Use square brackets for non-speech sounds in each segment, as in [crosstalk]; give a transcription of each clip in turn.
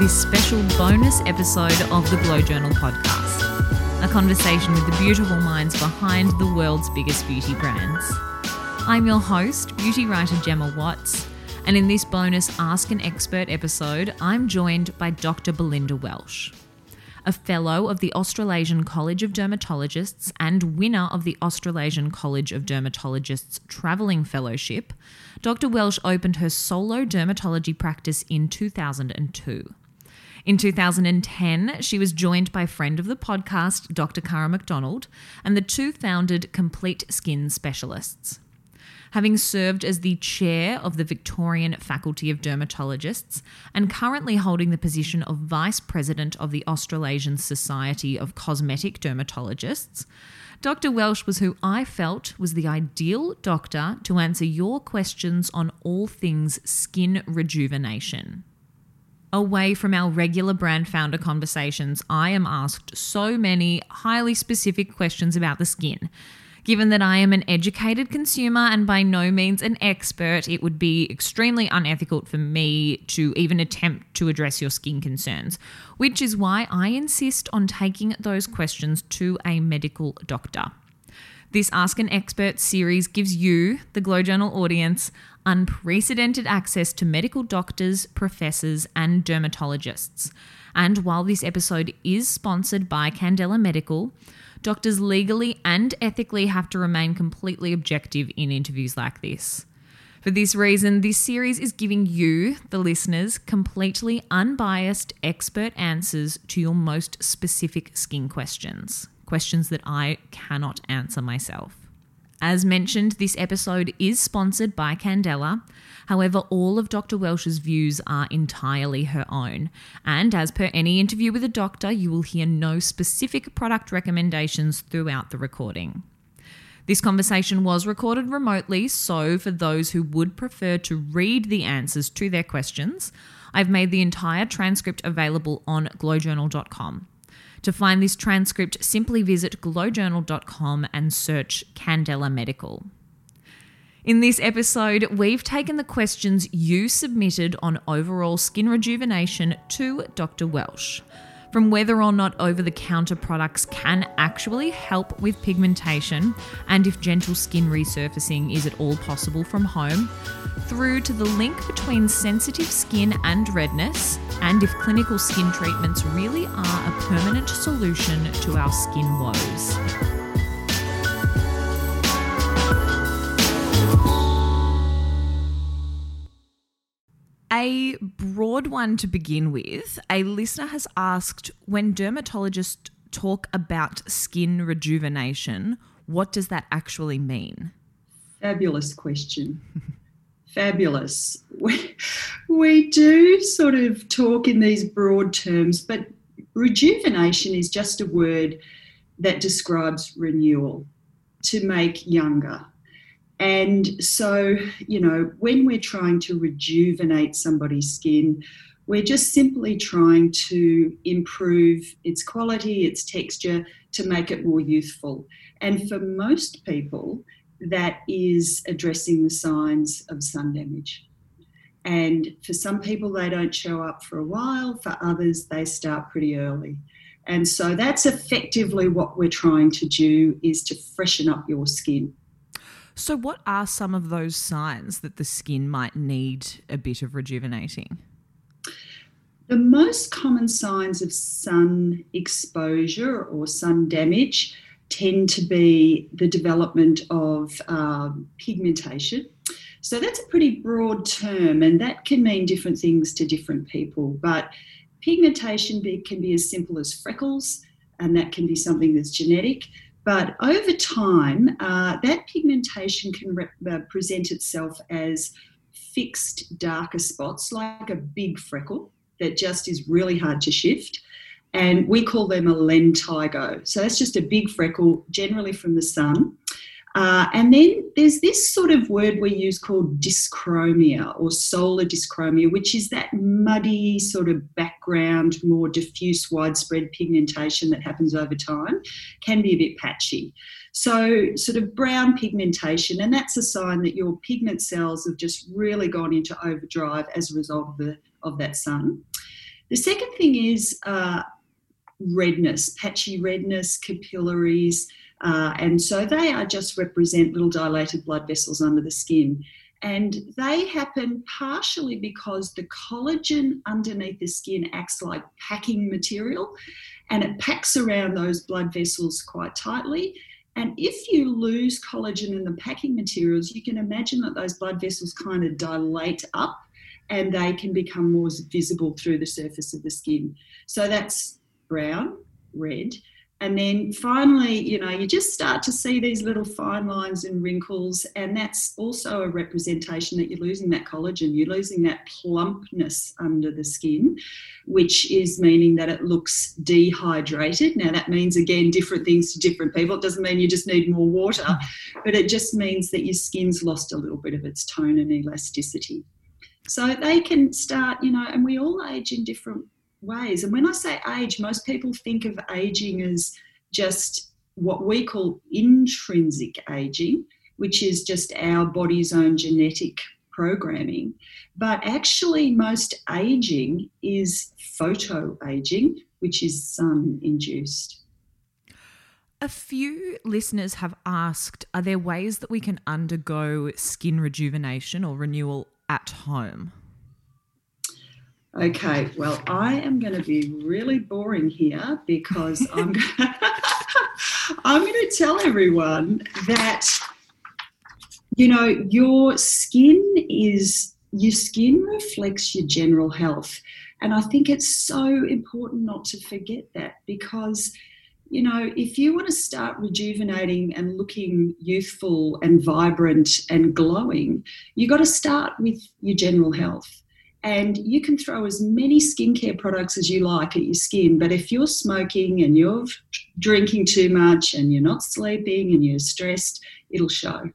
this special bonus episode of the Glow Journal podcast, a conversation with the beautiful minds behind the world's biggest beauty brands. I'm your host, beauty writer Gemma Watts, and in this bonus Ask an Expert episode, I'm joined by Dr. Belinda Welsh a fellow of the Australasian College of Dermatologists and winner of the Australasian College of Dermatologists Travelling Fellowship, Dr. Welsh opened her solo dermatology practice in 2002. In 2010, she was joined by friend of the podcast, Dr. Cara McDonald, and the two founded Complete Skin Specialists having served as the chair of the Victorian Faculty of Dermatologists and currently holding the position of vice president of the Australasian Society of Cosmetic Dermatologists. Dr. Welsh was who I felt was the ideal doctor to answer your questions on all things skin rejuvenation. Away from our regular brand founder conversations, I am asked so many highly specific questions about the skin Given that I am an educated consumer and by no means an expert, it would be extremely unethical for me to even attempt to address your skin concerns, which is why I insist on taking those questions to a medical doctor. This Ask an Expert series gives you, the Glow Journal audience, unprecedented access to medical doctors, professors, and dermatologists. And while this episode is sponsored by Candela Medical, Doctors legally and ethically have to remain completely objective in interviews like this. For this reason, this series is giving you, the listeners, completely unbiased expert answers to your most specific skin questions, questions that I cannot answer myself. As mentioned, this episode is sponsored by Candela. However, all of Dr. Welsh's views are entirely her own. And as per any interview with a doctor, you will hear no specific product recommendations throughout the recording. This conversation was recorded remotely, so for those who would prefer to read the answers to their questions, I've made the entire transcript available on glowjournal.com. To find this transcript, simply visit glowjournal.com and search Candela Medical. In this episode, we've taken the questions you submitted on overall skin rejuvenation to Dr. Welsh from whether or not over the counter products can actually help with pigmentation and if gentle skin resurfacing is at all possible from home, through to the link between sensitive skin and redness, and if clinical skin treatments really are a permanent solution to our skin woes. A broad one to begin with. A listener has asked when dermatologists talk about skin rejuvenation, what does that actually mean? Fabulous question. [laughs] Fabulous. [laughs] We, we do sort of talk in these broad terms, but rejuvenation is just a word that describes renewal, to make younger, and so, you know, when we're trying to rejuvenate somebody's skin, we're just simply trying to improve its quality, its texture, to make it more youthful. And for most people, that is addressing the signs of sun damage. And for some people, they don't show up for a while, for others, they start pretty early. And so that's effectively what we're trying to do is to freshen up your skin. So, what are some of those signs that the skin might need a bit of rejuvenating? The most common signs of sun exposure or sun damage tend to be the development of um, pigmentation. So that's a pretty broad term, and that can mean different things to different people. But pigmentation be, can be as simple as freckles, and that can be something that's genetic. But over time, uh, that pigmentation can re- uh, present itself as fixed darker spots, like a big freckle that just is really hard to shift. And we call them a lentigo. So that's just a big freckle, generally from the sun. Uh, and then there's this sort of word we use called dyschromia or solar dyschromia, which is that muddy sort of background, more diffuse, widespread pigmentation that happens over time, can be a bit patchy. So, sort of brown pigmentation, and that's a sign that your pigment cells have just really gone into overdrive as a result of, the, of that sun. The second thing is uh, redness, patchy redness, capillaries. Uh, and so they are just represent little dilated blood vessels under the skin. And they happen partially because the collagen underneath the skin acts like packing material and it packs around those blood vessels quite tightly. And if you lose collagen in the packing materials, you can imagine that those blood vessels kind of dilate up and they can become more visible through the surface of the skin. So that's brown, red. And then finally, you know, you just start to see these little fine lines and wrinkles, and that's also a representation that you're losing that collagen, you're losing that plumpness under the skin, which is meaning that it looks dehydrated. Now, that means again different things to different people. It doesn't mean you just need more water, but it just means that your skin's lost a little bit of its tone and elasticity. So they can start, you know, and we all age in different ways. And when I say age, most people think of aging as just what we call intrinsic aging, which is just our body's own genetic programming. But actually, most aging is photo aging, which is sun induced. A few listeners have asked Are there ways that we can undergo skin rejuvenation or renewal at home? Okay, well, I am going to be really boring here because I'm [laughs] [laughs] I'm going to tell everyone that you know your skin is your skin reflects your general health, and I think it's so important not to forget that because you know if you want to start rejuvenating and looking youthful and vibrant and glowing, you got to start with your general health and you can throw as many skincare products as you like at your skin. But if you're smoking and you're drinking too much and you're not sleeping and you're stressed, it'll show.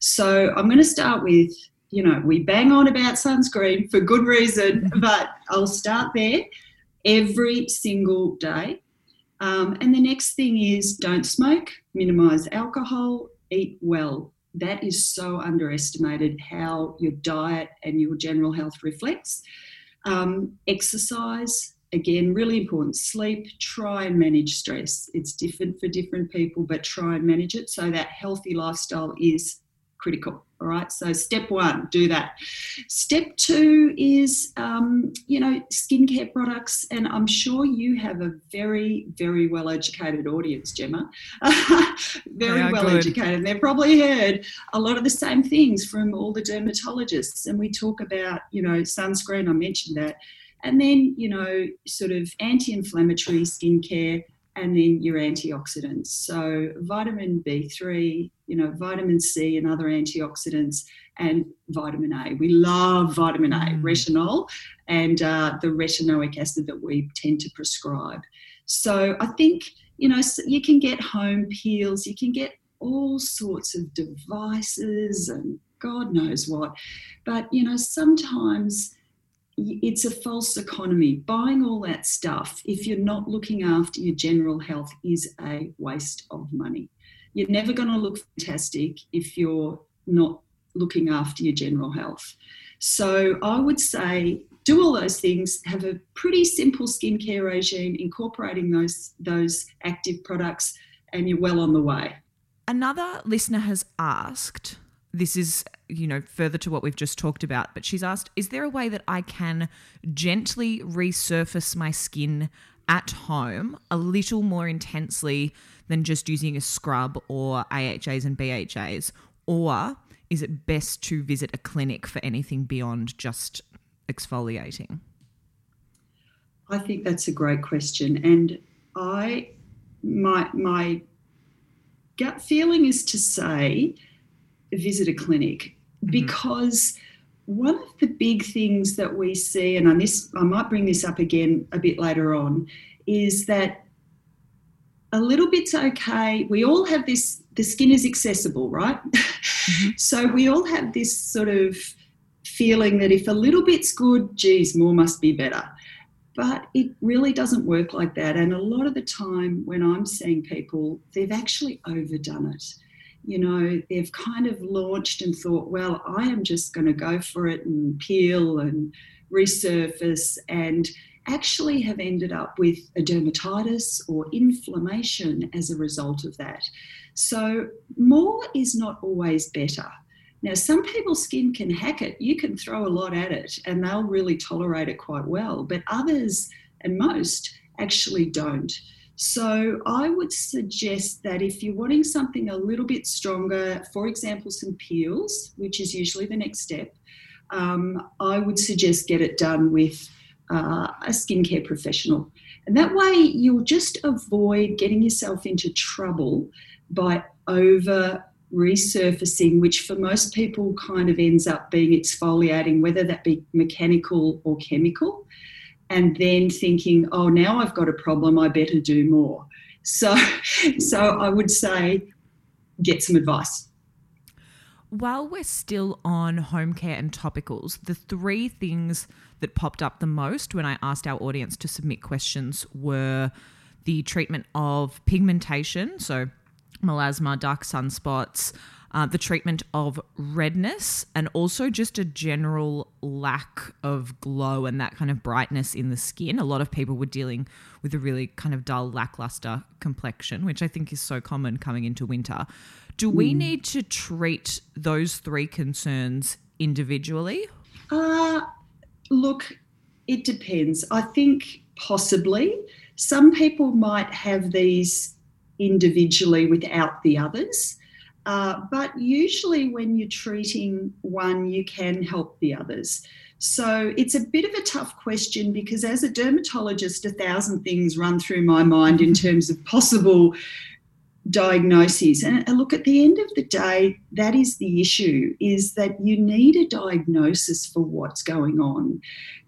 So I'm going to start with, you know, we bang on about sunscreen for good reason, [laughs] but I'll start there every single day. Um, and the next thing is don't smoke, minimize alcohol, eat well that is so underestimated how your diet and your general health reflects. Um, exercise, again, really important. Sleep, try and manage stress. It's different for different people, but try and manage it so that healthy lifestyle is critical. All right, so step one, do that. Step two is, um, you know, skincare products, and I'm sure you have a very, very well educated audience, Gemma. [laughs] very well good. educated. They've probably heard a lot of the same things from all the dermatologists, and we talk about, you know, sunscreen, I mentioned that, and then, you know, sort of anti inflammatory skincare and then your antioxidants. So vitamin B3, you know, vitamin C and other antioxidants, and vitamin A. We love vitamin A, mm. retinol, and uh, the retinoic acid that we tend to prescribe. So I think, you know, you can get home peels, you can get all sorts of devices and God knows what. But, you know, sometimes it's a false economy. Buying all that stuff, if you're not looking after your general health, is a waste of money. You're never going to look fantastic if you're not looking after your general health. So I would say do all those things, have a pretty simple skincare regime, incorporating those those active products, and you're well on the way. Another listener has asked this is, you know, further to what we've just talked about, but she's asked, is there a way that I can gently resurface my skin at home a little more intensely than just using a scrub or AHAs and BHAs? Or is it best to visit a clinic for anything beyond just exfoliating? I think that's a great question. And I my my gut feeling is to say visit a clinic mm-hmm. because one of the big things that we see, and I, this, I might bring this up again a bit later on, is that a little bit's okay. We all have this, the skin is accessible, right? Mm-hmm. [laughs] so we all have this sort of feeling that if a little bit's good, geez, more must be better. But it really doesn't work like that. And a lot of the time when I'm seeing people, they've actually overdone it you know, they've kind of launched and thought, well, I am just going to go for it and peel and resurface. And actually have ended up with a dermatitis or inflammation as a result of that. So, more is not always better. Now, some people's skin can hack it. You can throw a lot at it and they'll really tolerate it quite well, but others and most actually don't. So, I would suggest that if you're wanting something a little bit stronger, for example, some peels, which is usually the next step, um, I would suggest get it done with uh, a skincare professional. And that way, you'll just avoid getting yourself into trouble by over resurfacing, which for most people kind of ends up being exfoliating, whether that be mechanical or chemical, and then thinking, oh, now I've got a problem, I better do more. So, [laughs] so I would say get some advice. While we're still on home care and topicals, the three things that popped up the most when I asked our audience to submit questions were the treatment of pigmentation, so melasma, dark sunspots, uh, the treatment of redness, and also just a general lack of glow and that kind of brightness in the skin. A lot of people were dealing with a really kind of dull, lackluster complexion, which I think is so common coming into winter. Do we mm. need to treat those three concerns individually? Uh, look, it depends. I think possibly. Some people might have these individually without the others. Uh, but usually, when you're treating one, you can help the others. So it's a bit of a tough question because, as a dermatologist, a thousand things run through my mind in [laughs] terms of possible diagnoses. And look at the end of the day that is the issue is that you need a diagnosis for what's going on.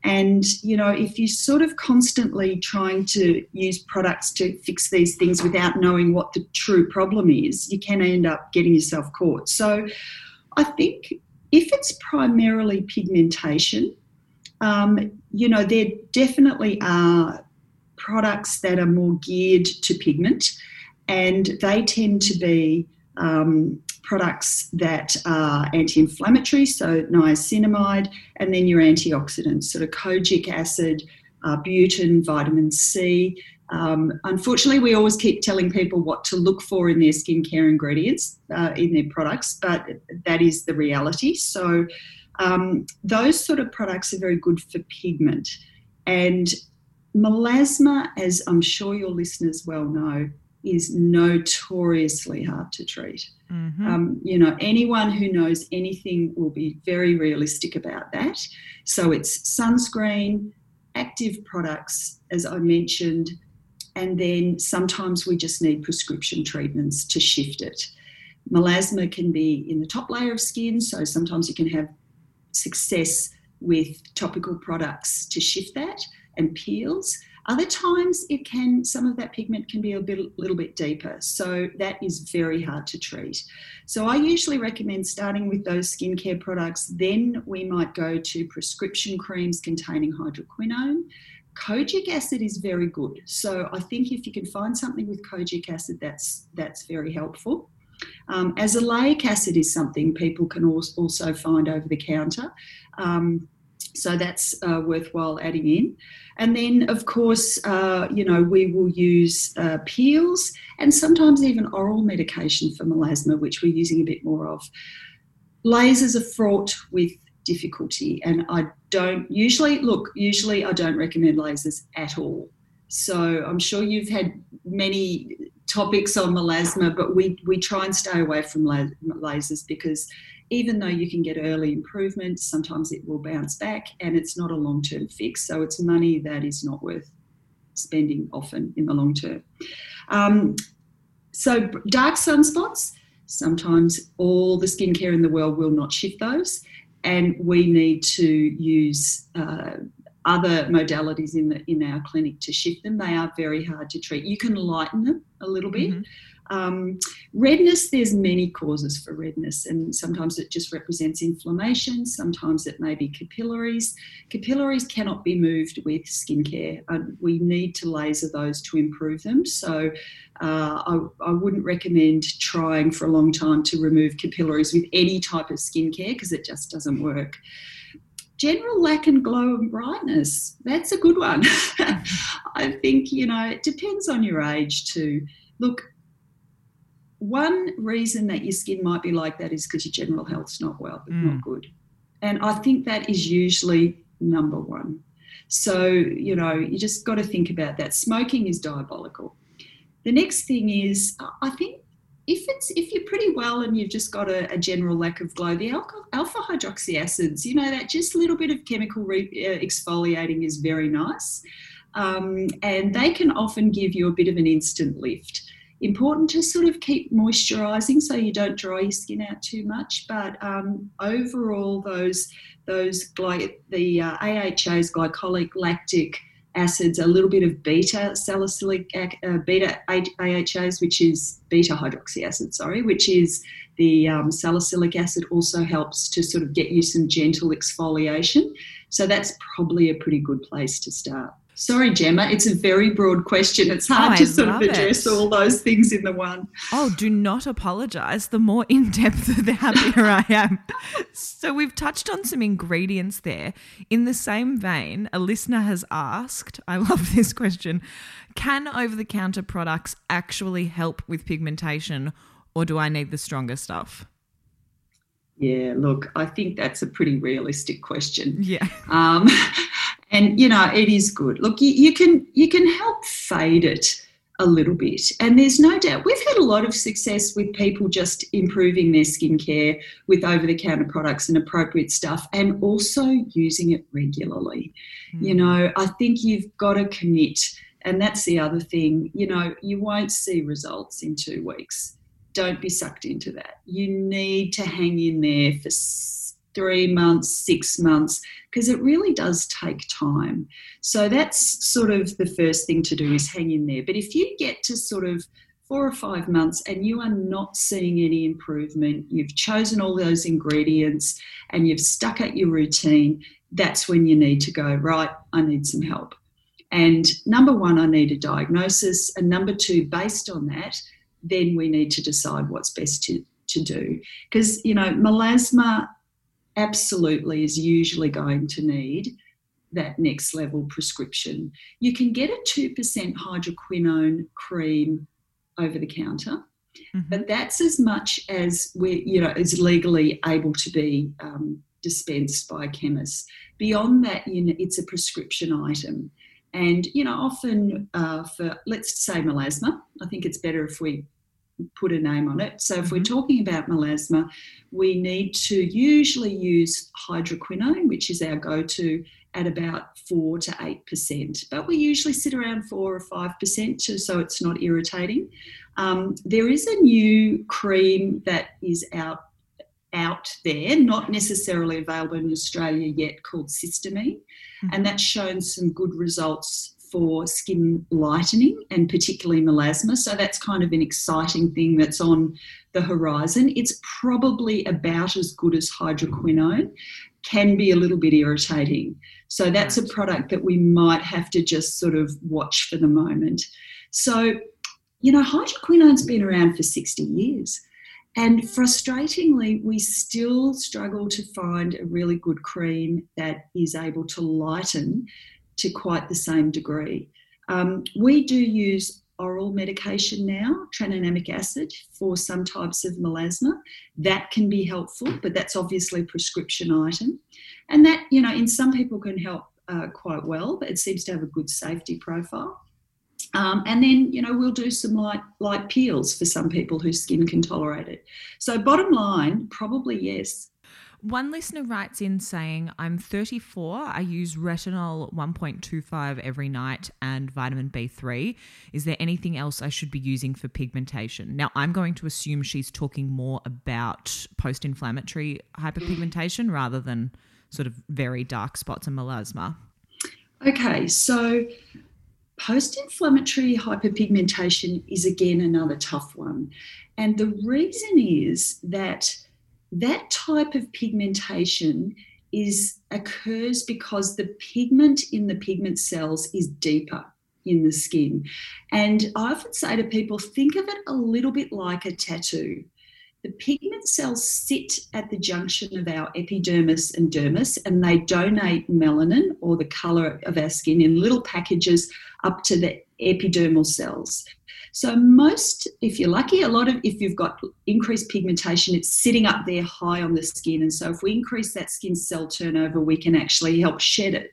And you know if you're sort of constantly trying to use products to fix these things without knowing what the true problem is you can end up getting yourself caught. So i think if it's primarily pigmentation um, you know there definitely are products that are more geared to pigment and they tend to be um, products that are anti-inflammatory, so niacinamide, and then your antioxidants, sort of kojic acid, uh, arbutin, vitamin C. Um, unfortunately, we always keep telling people what to look for in their skincare ingredients uh, in their products, but that is the reality. So, um, those sort of products are very good for pigment. And melasma, as I'm sure your listeners well know, is notoriously hard to treat. Mm-hmm. Um, you know, anyone who knows anything will be very realistic about that. So it's sunscreen, active products, as I mentioned, and then sometimes we just need prescription treatments to shift it. Melasma can be in the top layer of skin, so sometimes you can have success with topical products to shift that and peels. Other times, it can some of that pigment can be a bit, little bit deeper, so that is very hard to treat. So I usually recommend starting with those skincare products. Then we might go to prescription creams containing hydroquinone. Kojic acid is very good, so I think if you can find something with kojic acid, that's that's very helpful. Um, azelaic acid is something people can also find over the counter. Um, so that's uh, worthwhile adding in. And then, of course, uh, you know, we will use uh, peels and sometimes even oral medication for melasma, which we're using a bit more of. Lasers are fraught with difficulty, and I don't usually look. Usually, I don't recommend lasers at all. So I'm sure you've had many topics on melasma, but we we try and stay away from lasers because even though you can get early improvement, sometimes it will bounce back and it's not a long term fix. So it's money that is not worth spending often in the long term. Um, so, dark sunspots, sometimes all the skincare in the world will not shift those, and we need to use uh, other modalities in the in our clinic to shift them. They are very hard to treat. You can lighten them a little bit. Mm-hmm. Um, redness, there's many causes for redness, and sometimes it just represents inflammation, sometimes it may be capillaries. Capillaries cannot be moved with skincare. Uh, we need to laser those to improve them. So uh, I, I, wouldn't recommend trying for a long time to remove capillaries with any type of skincare because it just doesn't work. general lack and glow and brightness. That's a good one. [laughs] I think, you know, it depends on your age too. Look, one reason that your skin might be like that is because your general health's not well, mm. not good. And I think that is usually number one. So, you know, you just got to think about that. Smoking is diabolical. The next thing is, I think if it's if you're pretty well and you've just got a, a general lack of glow, the alpha, alpha hydroxy acids, you know, that just a little bit of chemical re, uh, exfoliating is very nice, um, and they can often give you a bit of an instant lift. Important to sort of keep moisturising so you don't dry your skin out too much. But um, overall, those those gly- the uh, AHAs, glycolic lactic acids, a little bit of beta salicylic uh, beta AHAs, which is beta hydroxy acid, sorry, which is the um, salicylic acid also helps to sort of get you some gentle exfoliation. So that's probably a pretty good place to start. Sorry, Gemma, it's a very broad question. It's hard oh, to sort of address it. all those things in the one. Oh, do not apologize. The more in depth, [laughs] the happier I am. So, we've touched on some ingredients there. In the same vein, a listener has asked, I love [laughs] this question can over the counter products actually help with pigmentation, or do I need the stronger stuff? Yeah, look, I think that's a pretty realistic question. Yeah. Um, [laughs] and you know it is good. Look you, you can you can help fade it a little bit. And there's no doubt we've had a lot of success with people just improving their skincare with over-the-counter products and appropriate stuff and also using it regularly. Mm. you know i think you've got to commit. And that's the other thing you know you won't see results in two weeks. Don't be sucked into that. You need to hang in there for three months, six months, because it really does take time. So that's sort of the first thing to do is hang in there. But if you get to sort of four or five months and you are not seeing any improvement, you've chosen all those ingredients and you've stuck at your routine, that's when you need to go, right, I need some help. And number one, I need a diagnosis. And number two, based on that, then we need to decide what's best to, to do. Because, you know, melasma absolutely is usually going to need that next level prescription. You can get a 2% hydroquinone cream over the counter, mm-hmm. but that's as much as we're, you know is legally able to be um, dispensed by chemists. Beyond that, you know, it's a prescription item. And you know, often uh, for let's say melasma, I think it's better if we put a name on it. So if we're mm-hmm. talking about melasma, we need to usually use hydroquinone, which is our go-to at about four to eight percent, but we usually sit around four or five percent, so it's not irritating. Um, there is a new cream that is out out there, not necessarily available in Australia yet, called Cysteamine, mm-hmm. and that's shown some good results for skin lightening and particularly melasma. So that's kind of an exciting thing that's on the horizon. It's probably about as good as hydroquinone, can be a little bit irritating. So that's a product that we might have to just sort of watch for the moment. So, you know, hydroquinone's been around for 60 years. And frustratingly, we still struggle to find a really good cream that is able to lighten to quite the same degree. Um, we do use oral medication now, tranexamic acid, for some types of melasma. That can be helpful, but that's obviously a prescription item. And that, you know, in some people can help uh, quite well, but it seems to have a good safety profile. Um, and then, you know, we'll do some light, light peels for some people whose skin can tolerate it. So, bottom line, probably yes. One listener writes in saying, I'm 34. I use retinol 1.25 every night and vitamin B3. Is there anything else I should be using for pigmentation? Now, I'm going to assume she's talking more about post inflammatory hyperpigmentation rather than sort of very dark spots and melasma. Okay, so post inflammatory hyperpigmentation is again another tough one. And the reason is that that type of pigmentation is occurs because the pigment in the pigment cells is deeper in the skin. And I often say to people, think of it a little bit like a tattoo. the pigment cells sit at the junction of our epidermis and dermis, and they donate melanin or the color of our skin in little packages up to the epidermal cells. So, most, if you're lucky, a lot of, if you've got increased pigmentation, it's sitting up there high on the skin. And so, if we increase that skin cell turnover, we can actually help shed it.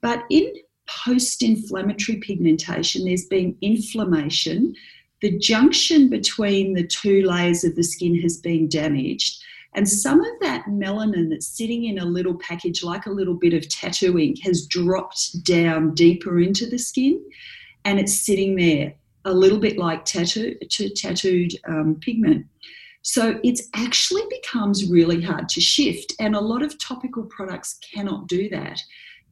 But in post inflammatory pigmentation, there's been inflammation the junction between the two layers of the skin has been damaged. And some of that melanin that's sitting in a little package, like a little bit of tattoo ink, has dropped down deeper into the skin and it's sitting there a little bit like tattoo, tattooed um, pigment. So it actually becomes really hard to shift. And a lot of topical products cannot do that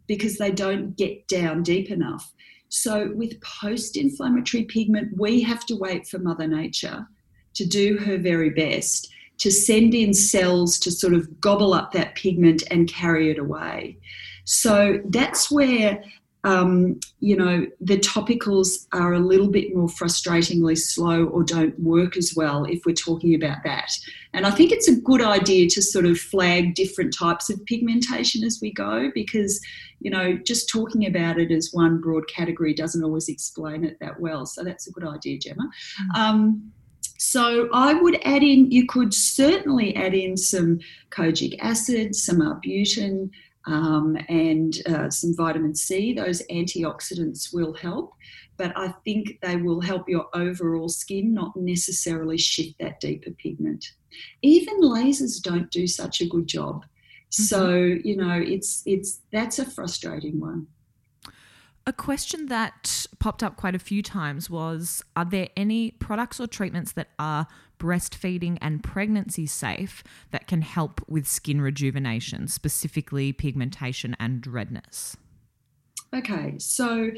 because they don't get down deep enough. So, with post inflammatory pigment, we have to wait for Mother Nature to do her very best to send in cells to sort of gobble up that pigment and carry it away. So, that's where um, you know, the topicals are a little bit more frustratingly slow or don't work as well if we're talking about that. And I think it's a good idea to sort of flag different types of pigmentation as we go because, you know, just talking about it as one broad category doesn't always explain it that well. So that's a good idea, Gemma. Mm. Um, so I would add in, you could certainly add in some kojic acid, some arbutin, um, and uh, some vitamin C. Those antioxidants will help, but I think they will help your overall skin, not necessarily shift that deeper pigment. Even lasers don't do such a good job. Mm-hmm. So you know, it's it's that's a frustrating one. A question that popped up quite a few times was Are there any products or treatments that are breastfeeding and pregnancy safe that can help with skin rejuvenation, specifically pigmentation and redness? Okay, so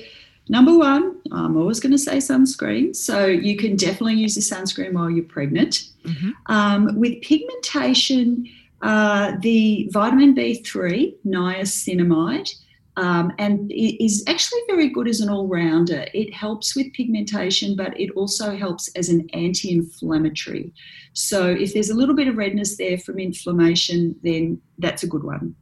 number one, I'm always going to say sunscreen. So you can definitely use a sunscreen while you're pregnant. Mm-hmm. Um, with pigmentation, uh, the vitamin B3, niacinamide, um, and is actually very good as an all rounder. It helps with pigmentation, but it also helps as an anti inflammatory. So, if there's a little bit of redness there from inflammation, then that's a good one.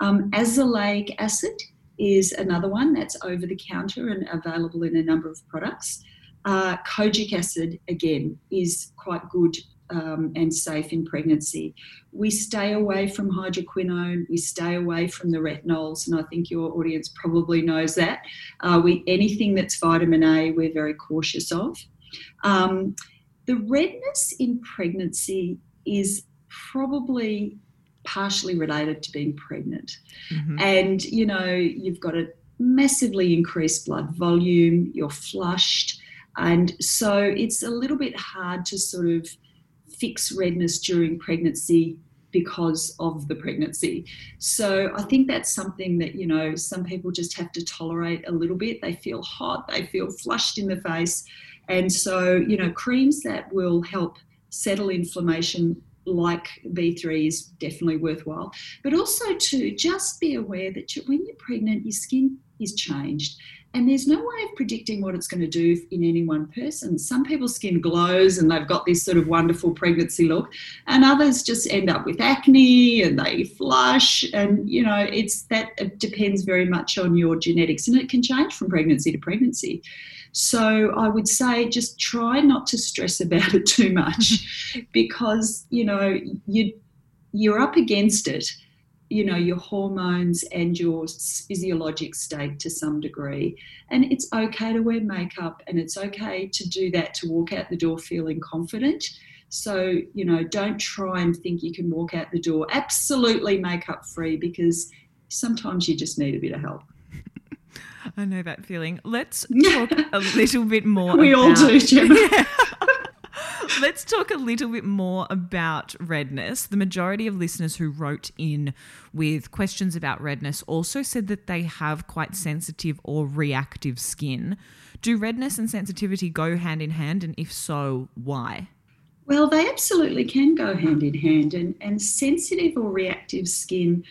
Um, azelaic acid is another one that's over the counter and available in a number of products. Uh, kojic acid, again, is quite good um, and safe in pregnancy. We stay away from hydroquinone, we stay away from the retinols, and I think your audience probably knows that. Uh, we anything that's vitamin A, we're very cautious of. Um, the redness in pregnancy is probably partially related to being pregnant, mm-hmm. and you know you've got a massively increased blood volume, you're flushed. And so it's a little bit hard to sort of fix redness during pregnancy because of the pregnancy. So I think that's something that, you know, some people just have to tolerate a little bit. They feel hot, they feel flushed in the face. And so, you know, creams that will help settle inflammation like B3 is definitely worthwhile. But also to just be aware that when you're pregnant, your skin is changed and there's no way of predicting what it's going to do in any one person. Some people's skin glows and they've got this sort of wonderful pregnancy look, and others just end up with acne and they flush. And you know, it's that it depends very much on your genetics, and it can change from pregnancy to pregnancy. So I would say just try not to stress about [laughs] it too much, [laughs] because you know you you're up against it you know your hormones and your physiologic state to some degree and it's okay to wear makeup and it's okay to do that to walk out the door feeling confident so you know don't try and think you can walk out the door absolutely makeup free because sometimes you just need a bit of help [laughs] I know that feeling. Let's [laughs] talk a little bit more. we about, all do, Gemma. [laughs] Yeah. Let's talk a little bit more about redness. The majority of listeners who wrote in with questions about redness also said that they have quite sensitive or reactive skin. Do redness and sensitivity go hand in hand? And if so, why? Well, they absolutely can go hand in hand. And, and sensitive or reactive skin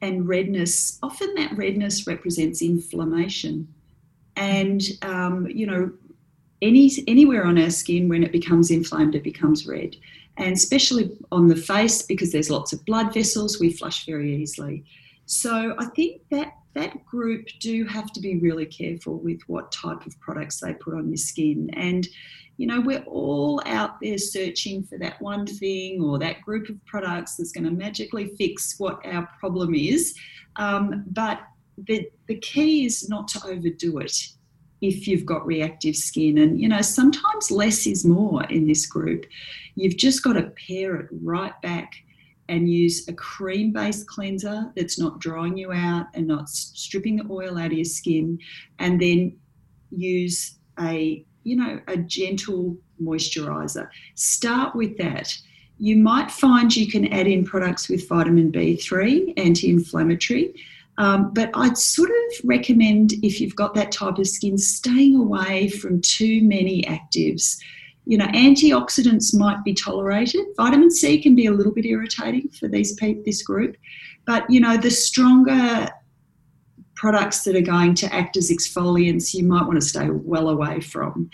and redness, often that redness represents inflammation. And, um, you know, any anywhere on our skin when it becomes inflamed, it becomes red, and especially on the face because there's lots of blood vessels, we flush very easily. So I think that that group do have to be really careful with what type of products they put on your skin. And, you know, we're all out there searching for that one thing or that group of products that's going to magically fix what our problem is. Um, but the, the key is not to overdo it if you've got reactive skin. And, you know, sometimes less is more in this group. You've just got to pare it right back and use a cream based cleanser that's not drying you out and not stripping the oil out of your skin. And then use a, you know, a gentle moisturizer. Start with that. You might find you can add in products with vitamin B3, anti inflammatory um, but I'd sort of recommend if you've got that type of skin, staying away from too many actives. You know, antioxidants might be tolerated. Vitamin C can be a little bit irritating for these people, this group, but you know, the stronger products that are going to act as exfoliants, you might want to stay well away from.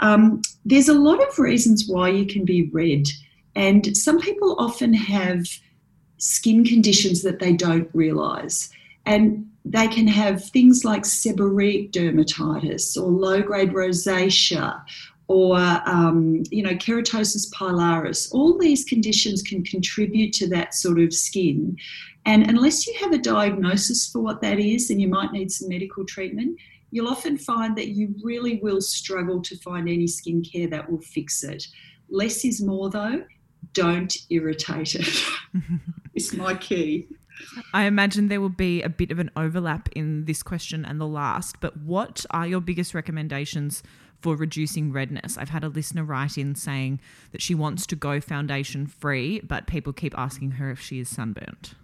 Um, there's a lot of reasons why you can be red, and some people often have skin conditions that they don't realize. And they can have things like seborrheic dermatitis or low grade rosacea or um, you know keratosis pilaris. All these conditions can contribute to that sort of skin. And unless you have a diagnosis for what that is and you might need some medical treatment you'll often find that you really will struggle to find any skincare that will fix it. Less is more though. Don't irritate it. [laughs] It's my key I imagine there will be a bit of an overlap in this question and the last, but what are your biggest recommendations for reducing redness? I've had a listener write in saying that she wants to go foundation free, but people keep asking her if she is sunburnt.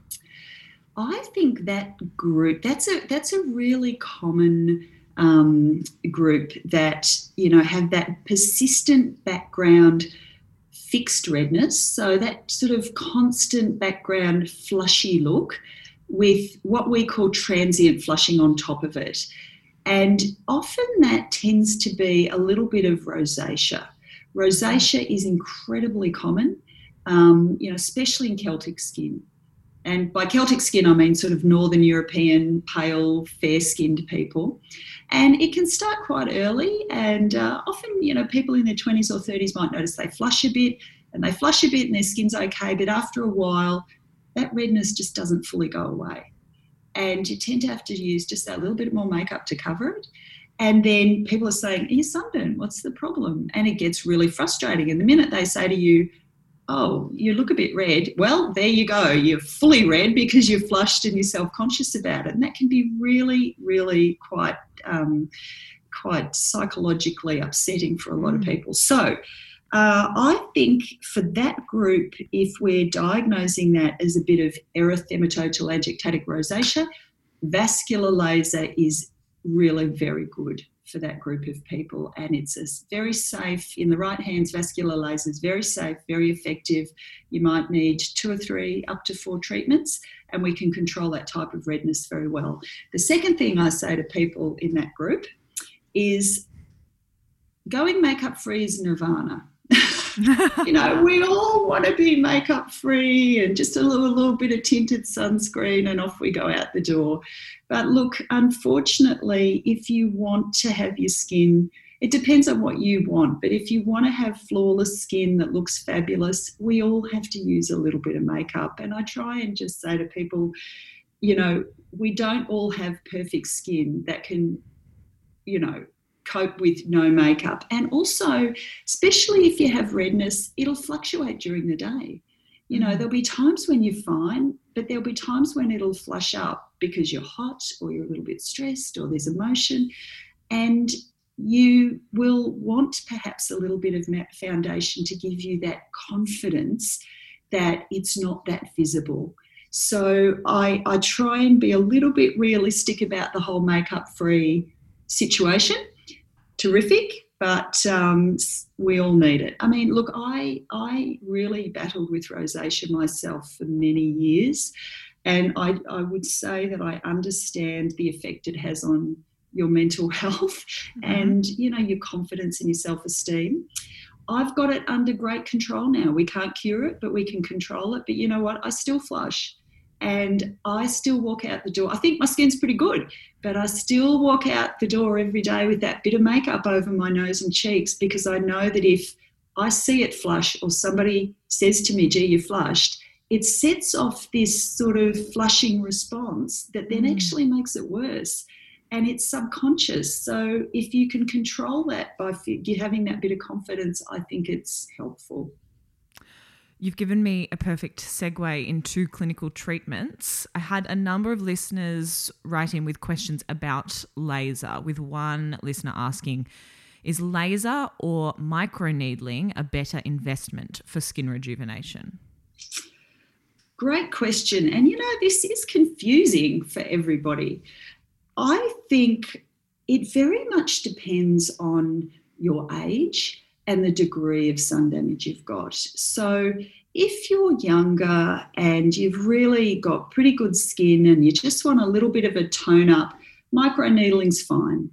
I think that group that's a that's a really common um, group that you know have that persistent background fixed redness, so that sort of constant background flushy look with what we call transient flushing on top of it. And often that tends to be a little bit of rosacea. Rosacea is incredibly common, um, you know, especially in Celtic skin. And by Celtic skin, I mean sort of Northern European, pale, fair skinned people. And it can start quite early. And uh, often, you know, people in their 20s or 30s might notice they flush a bit and they flush a bit and their skin's okay. But after a while, that redness just doesn't fully go away. And you tend to have to use just that little bit more makeup to cover it. And then people are saying, Are you sunburned? What's the problem? And it gets really frustrating. And the minute they say to you, oh, you look a bit red. Well, there you go. You're fully red because you're flushed and you're self-conscious about it, and that can be really, really quite, um, quite psychologically upsetting for a lot of mm. people. So. Uh, I think for that group, if we're diagnosing that as a bit of erythematotelangiectatic rosacea, vascular laser is really very good for that group of people. And it's a very safe, in the right hands, vascular lasers, very safe, very effective. You might need two or three, up to four treatments, and we can control that type of redness very well. The second thing I say to people in that group is going makeup free is nirvana. [laughs] you know, we all want to be makeup free and just a little, little bit of tinted sunscreen and off we go out the door. But look, unfortunately, if you want to have your skin, it depends on what you want. But if you want to have flawless skin that looks fabulous, we all have to use a little bit of makeup. And I try and just say to people, you know, we don't all have perfect skin that can, you know, cope with no makeup. And also, especially if you have redness, it'll fluctuate during the day. You know, mm. there'll be times when you're fine, but there'll be times when it'll flush up because you're hot or you're a little bit stressed or there's emotion. And you will want perhaps a little bit of foundation to give you that confidence that it's not that visible. So I, I try and be a little bit realistic about the whole makeup free situation terrific, but um, we all need it. I mean, look, I I really battled with rosacea myself for many years, and I I would say that I understand the effect it has on your mental [laughs] health mm-hmm. and you know your confidence and your self-esteem. I've got it under great control now. We can't cure it but we can control it. But you know what? I still flush and i still walk out the door i think my skin's pretty good but i still walk out the door every day with that bit of makeup over my nose and cheeks because i know that if i see it flush or somebody says to me gee you flushed it sets off this sort of flushing response that then mm. actually makes it worse and it's subconscious. So if you can control that by having that bit of confidence, I think it's helpful. You've given me a perfect segue into clinical treatments. I had a number of listeners write in with questions about laser, with one listener asking, is laser or microneedling a better investment for skin rejuvenation? Great question. And you know, this is confusing for everybody. I think it very much depends on your age and the degree of sun damage you've got. So, if you're younger and you've really got pretty good skin and you just want a little bit of a tone up, microneedling's fine.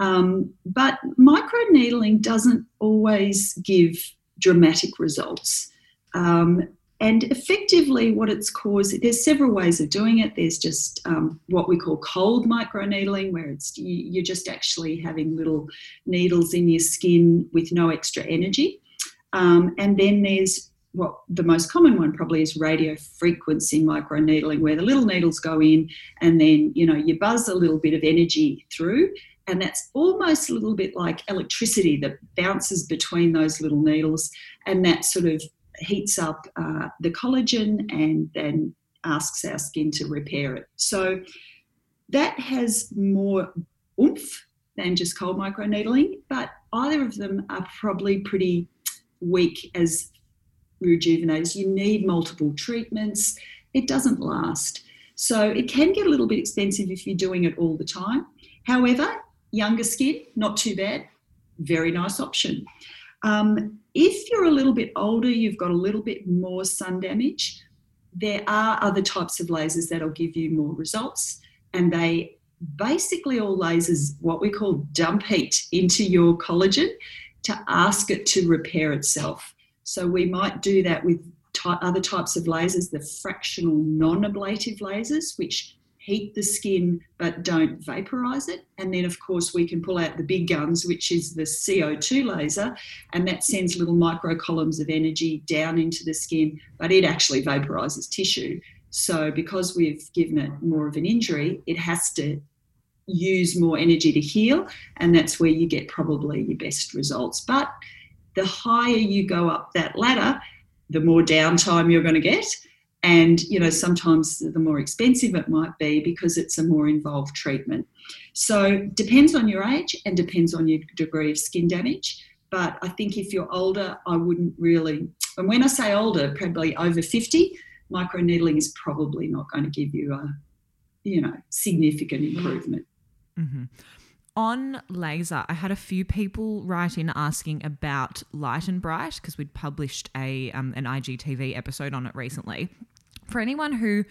Um, but microneedling doesn't always give dramatic results. Um, and effectively, what it's caused, there's several ways of doing it. There's just um, what we call cold microneedling, where it's you're just actually having little needles in your skin with no extra energy. Um, and then there's what the most common one probably is radio frequency microneedling, where the little needles go in and then you know you buzz a little bit of energy through, and that's almost a little bit like electricity that bounces between those little needles, and that sort of heats up uh, the collagen and then asks our skin to repair it. So that has more oomph than just cold microneedling, but either of them are probably pretty weak as rejuvenators. You need multiple treatments, it doesn't last. So it can get a little bit expensive if you're doing it all the time. However, younger skin, not too bad, very nice option. Um, if you're a little bit older, you've got a little bit more sun damage, there are other types of lasers that'll give you more results. And they basically all lasers, what we call dump heat into your collagen to ask it to repair itself. So we might do that with other types of lasers, the fractional non ablative lasers, which heat the skin but don't vaporize it. And then, of course, we can pull out the big guns, which is the CO2 laser, and that sends little micro columns of energy down into the skin, but it actually vaporizes tissue. So, because we've given it more of an injury, it has to use more energy to heal, and that's where you get probably your best results. But the higher you go up that ladder, the more downtime you're going to get and you know sometimes the more expensive it might be because it's a more involved treatment so depends on your age and depends on your degree of skin damage but i think if you're older i wouldn't really and when i say older probably over 50 microneedling is probably not going to give you a you know significant improvement mm-hmm. On laser, I had a few people write in asking about Light and Bright because we'd published a um, an IGTV episode on it recently. For anyone who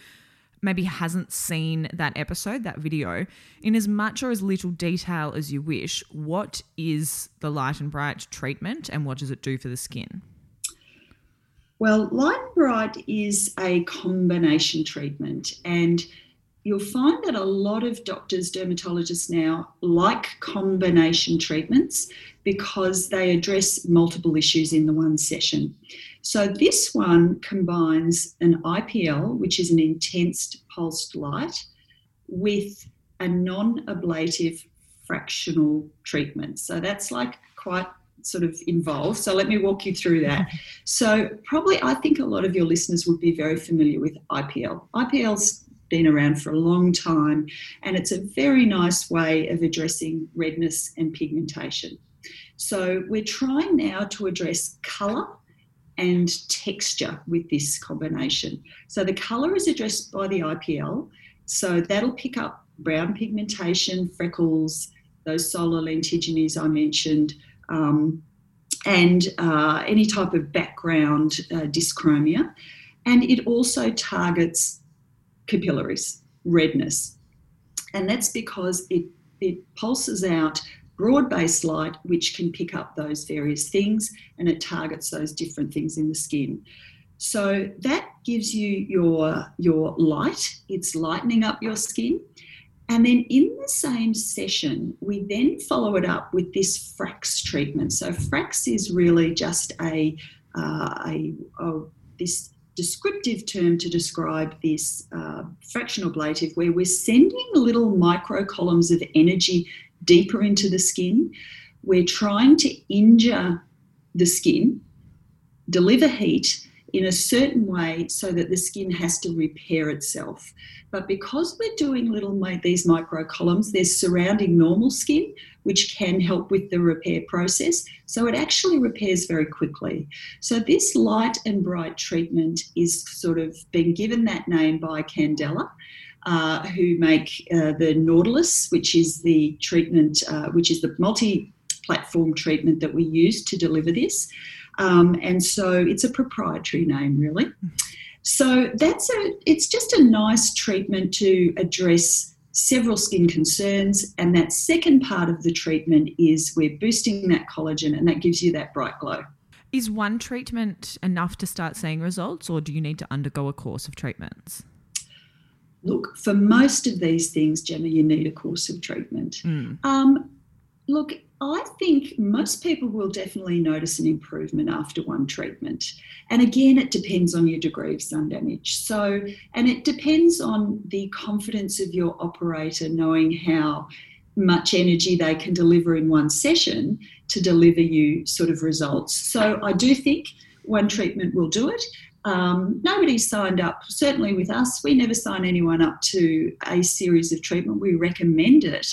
maybe hasn't seen that episode, that video, in as much or as little detail as you wish, what is the Light and Bright treatment and what does it do for the skin? Well, Light and Bright is a combination treatment and you'll find that a lot of doctors, dermatologists now like combination treatments because they address multiple issues in the one session. So this one combines an IPL, which is an intense pulsed light, with a non-ablative fractional treatment. So that's like quite sort of involved. So let me walk you through that. [laughs] So probably I think a lot of your listeners would be very familiar with IPL. IPL's been around for a long time, and it's a very nice way of addressing redness and pigmentation. So we're trying now to address colour and texture with this combination. So the colour is addressed by the IPL, so that'll pick up brown pigmentation, freckles, those solar lentigines I mentioned, um, and uh, any type of background uh, dyschromia. And it also targets capillaries, redness. And that's because it, it pulses out broad based light, which can pick up those various things and it targets those different things in the skin. So that gives you your, your light, it's lightening up your skin. And then in the same session, we then follow it up with this Frax treatment. So Frax is really just a, uh, a, a this descriptive term to describe this uh, fractional ablative where we're sending little micro columns of energy deeper into the skin. We're trying to injure the skin, deliver heat in a certain way so that the skin has to repair itself. But because we're doing little these micro columns, they're surrounding normal skin, which can help with the repair process. So it actually repairs very quickly. So this light and bright treatment is sort of been given that name by Candela. Uh, who make uh, the Nordlys, which is the treatment, uh, which is the multi platform treatment that we use to deliver this. Um, and so it's a proprietary name, really. So that's a, it's just a nice treatment to address several skin concerns. And that second part of the treatment is we're boosting that collagen and that gives you that bright glow. Is one treatment enough to start seeing results, or do you need to undergo a course of treatments? Look, for most of these things, Gemma, you need a course of treatment. Mm. Um, look, I think most people will definitely notice an improvement after one treatment. And again, it depends on your degree of sun damage. So, and it depends on the confidence of your operator knowing how much energy they can deliver in one session to deliver you sort of results. So, I do think one treatment will do it. Um, nobody's signed up, certainly with us. We never sign anyone up to a series of treatment. We recommend it.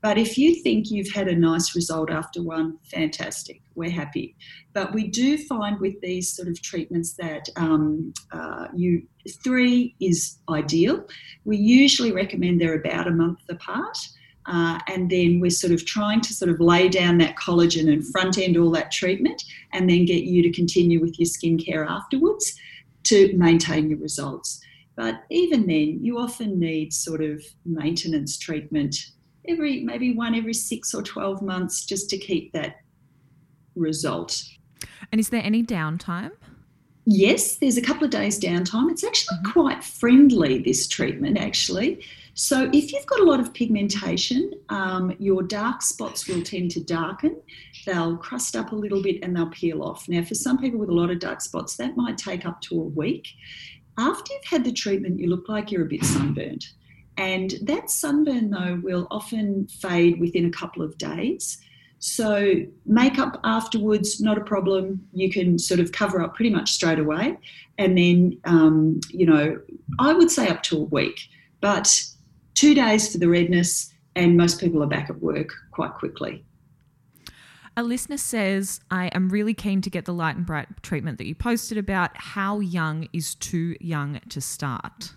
But if you think you've had a nice result after one, fantastic, we're happy. But we do find with these sort of treatments that um, uh, you three is ideal. We usually recommend they're about a month apart. Uh, and then we're sort of trying to sort of lay down that collagen and front end all that treatment and then get you to continue with your skincare afterwards to maintain your results. But even then, you often need sort of maintenance treatment every maybe one every six or 12 months just to keep that result. And is there any downtime? Yes, there's a couple of days downtime. It's actually mm-hmm. quite friendly, this treatment, actually. So, if you've got a lot of pigmentation, um, your dark spots will tend to darken. They'll crust up a little bit and they'll peel off. Now, for some people with a lot of dark spots, that might take up to a week. After you've had the treatment, you look like you're a bit sunburned. And that sunburn, though, will often fade within a couple of days. So, makeup afterwards, not a problem. You can sort of cover up pretty much straight away. And then, um, you know, I would say up to a week. But two days for the redness, and most people are back at work quite quickly. A listener says, I am really keen to get the light and bright treatment that you posted about. How young is too young to start?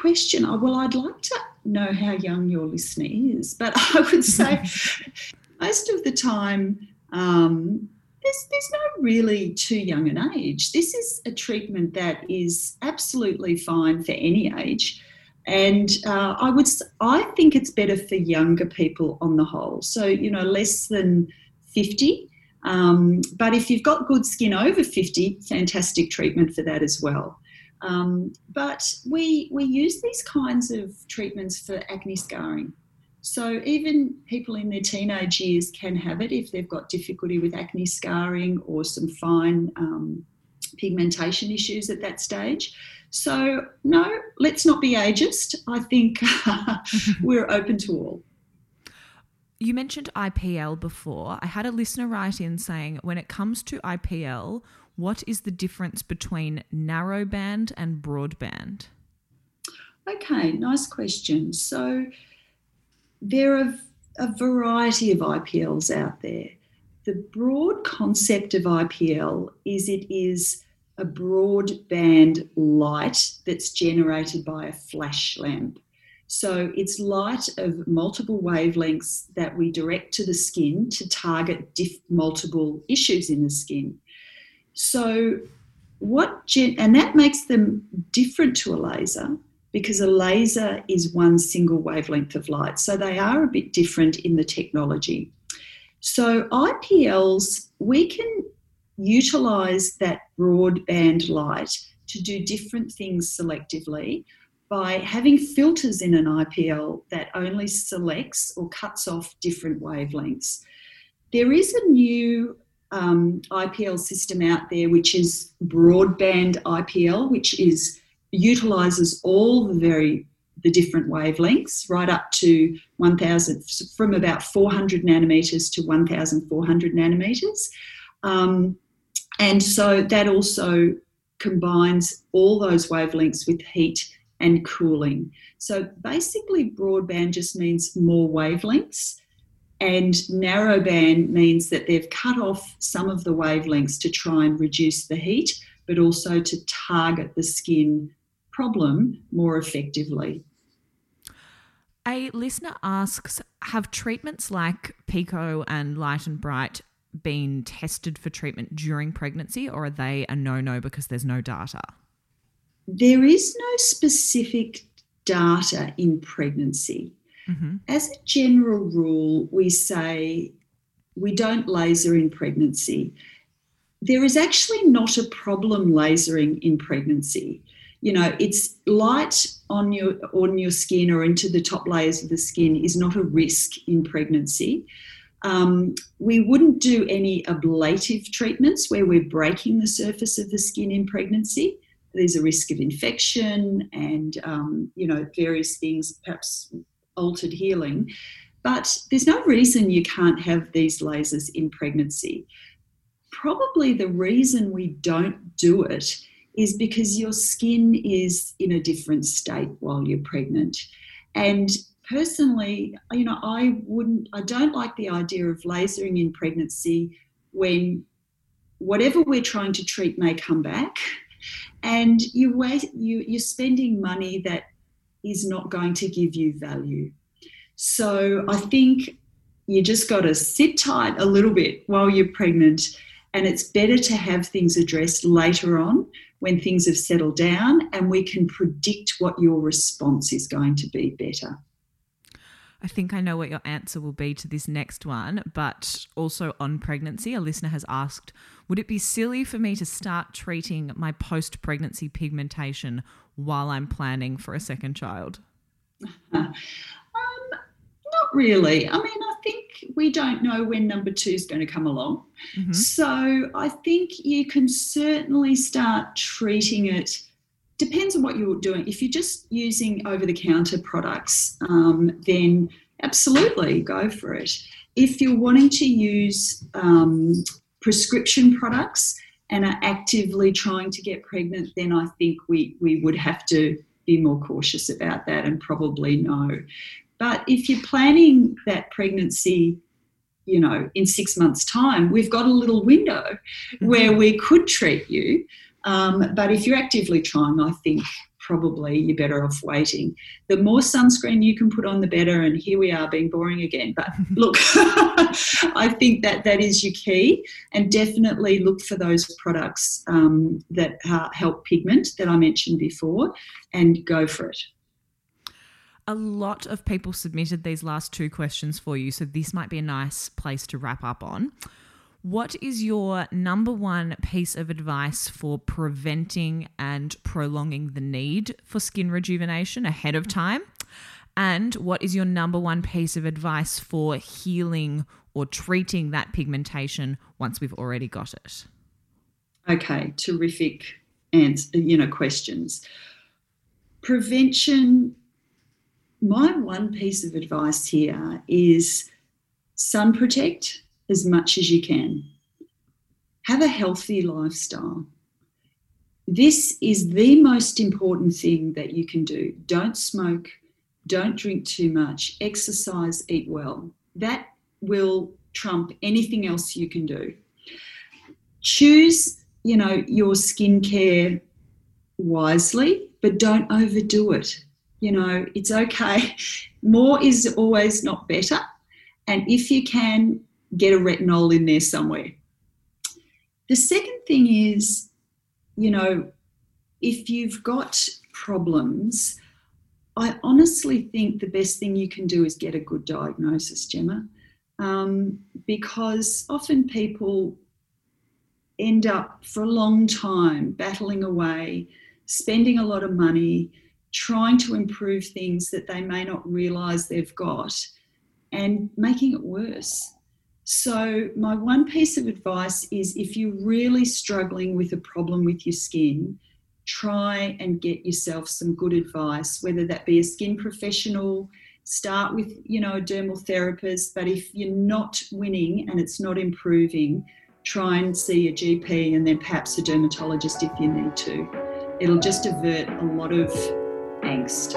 Question. Oh, well, I'd like to know how young your listener is, but [laughs] I would say [laughs] most of the time, um, there's, there's no really too young an age. This is a treatment that is absolutely fine for any age. And uh, I would, I think it's better for younger people on the whole. So you know, less than fifty. Um, but if you've got good skin over fifty, fantastic treatment for that as well. Um, but we we use these kinds of treatments for acne scarring. So even people in their teenage years can have it if they've got difficulty with acne scarring or some fine um, pigmentation issues at that stage. So, no, let's not be ageist. I think [laughs] we're open to all. You mentioned IPL before. I had a listener write in saying when it comes to IPL, what is the difference between narrowband and broadband? Okay, nice question. So, there are a variety of IPLs out there. The broad concept of IPL is it is a broadband light that's generated by a flash lamp. So it's light of multiple wavelengths that we direct to the skin to target diff- multiple issues in the skin. So what gen- and that makes them different to a laser because a laser is one single wavelength of light. So they are a bit different in the technology. So IPLs, we can utilize that broadband light to do different things selectively by having filters in an IPL that only selects or cuts off different wavelengths. There is a new um, IPL system out there which is broadband IPL, which is utilizes all the very the different wavelengths right up to 1000 from about 400 nanometers to 1400 nanometers um, and so that also combines all those wavelengths with heat and cooling. So basically, broadband just means more wavelengths, and narrowband means that they've cut off some of the wavelengths to try and reduce the heat, but also to target the skin problem more effectively. A listener asks Have treatments like Pico and Light and Bright been tested for treatment during pregnancy, or are they a no no because there's no data? There is no specific data in pregnancy. Mm-hmm. As a general rule, we say we don't laser in pregnancy. There is actually not a problem lasering in pregnancy. You know, it's light on your on your skin or into the top layers of the skin is not a risk in pregnancy. Um, we wouldn't do any ablative treatments where we're breaking the surface of the skin in pregnancy. There's a risk of infection and um, you know various things, perhaps altered healing. But there's no reason you can't have these lasers in pregnancy. Probably the reason we don't do it is because your skin is in a different state while you're pregnant. And personally, you know, I wouldn't, I don't like the idea of lasering in pregnancy when whatever we're trying to treat may come back, and you wait, you you're spending money that is not going to give you value. So I think you just got to sit tight a little bit while you're pregnant, and it's better to have things addressed later on when things have settled down and we can predict what your response is going to be better. I think I know what your answer will be to this next one, but also on pregnancy, a listener has asked Would it be silly for me to start treating my post pregnancy pigmentation while I'm planning for a second child? [laughs] um, not really. I mean, I think we don't know when number two is going to come along. Mm-hmm. So I think you can certainly start treating it depends on what you're doing. If you're just using over the counter products, um, then absolutely go for it. If you're wanting to use um, prescription products and are actively trying to get pregnant, then I think we, we would have to be more cautious about that and probably no. But if you're planning that pregnancy, you know, in six months' time, we've got a little window mm-hmm. where we could treat you. Um, but if you're actively trying, I think probably you're better off waiting. The more sunscreen you can put on, the better. And here we are being boring again. But [laughs] look, [laughs] I think that that is your key. And definitely look for those products um, that uh, help pigment that I mentioned before and go for it. A lot of people submitted these last two questions for you, so this might be a nice place to wrap up on. What is your number one piece of advice for preventing and prolonging the need for skin rejuvenation ahead of time? And what is your number one piece of advice for healing or treating that pigmentation once we've already got it? Okay, terrific answer, you know, questions. Prevention, my one piece of advice here is sun protect as much as you can. Have a healthy lifestyle. This is the most important thing that you can do. Don't smoke, don't drink too much, exercise, eat well. That will trump anything else you can do. Choose, you know, your skincare wisely, but don't overdo it. You know, it's okay. [laughs] More is always not better. And if you can, get a retinol in there somewhere. The second thing is, you know, if you've got problems, I honestly think the best thing you can do is get a good diagnosis, Gemma, um, because often people end up for a long time battling away, spending a lot of money, trying to improve things that they may not realize they've got, and making it worse. So, my one piece of advice is if you're really struggling with a problem with your skin, try and get yourself some good advice, whether that be a skin professional, start with, you know, a dermal therapist, but if you're not winning and it's not improving, try and see a GP and then perhaps a dermatologist if you need to. It'll just avert a lot of angst.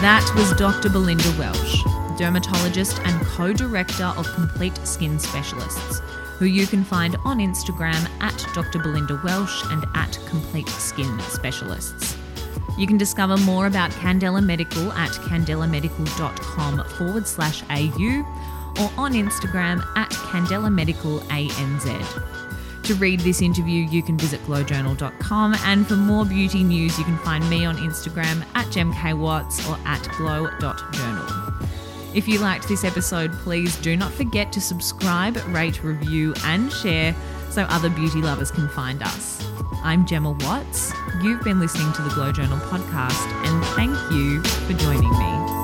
That was Dr. Belinda Welsh dermatologist and co director of Complete Skin Specialists, who you can find on Instagram at Dr. Belinda Welsh and at Complete Skin Specialists. You can discover more about Candela Medical at candelamedical.com forward slash AU or on Instagram at Candela Medical ANZ. To read this interview, you can visit glowjournal.com, and for more beauty news, you can find me on Instagram at gemkwatts or at glow.journal. If you liked this episode, please do not forget to subscribe, rate, review, and share so other beauty lovers can find us. I'm Gemma Watts. You've been listening to the Glow Journal podcast, and thank you for joining me.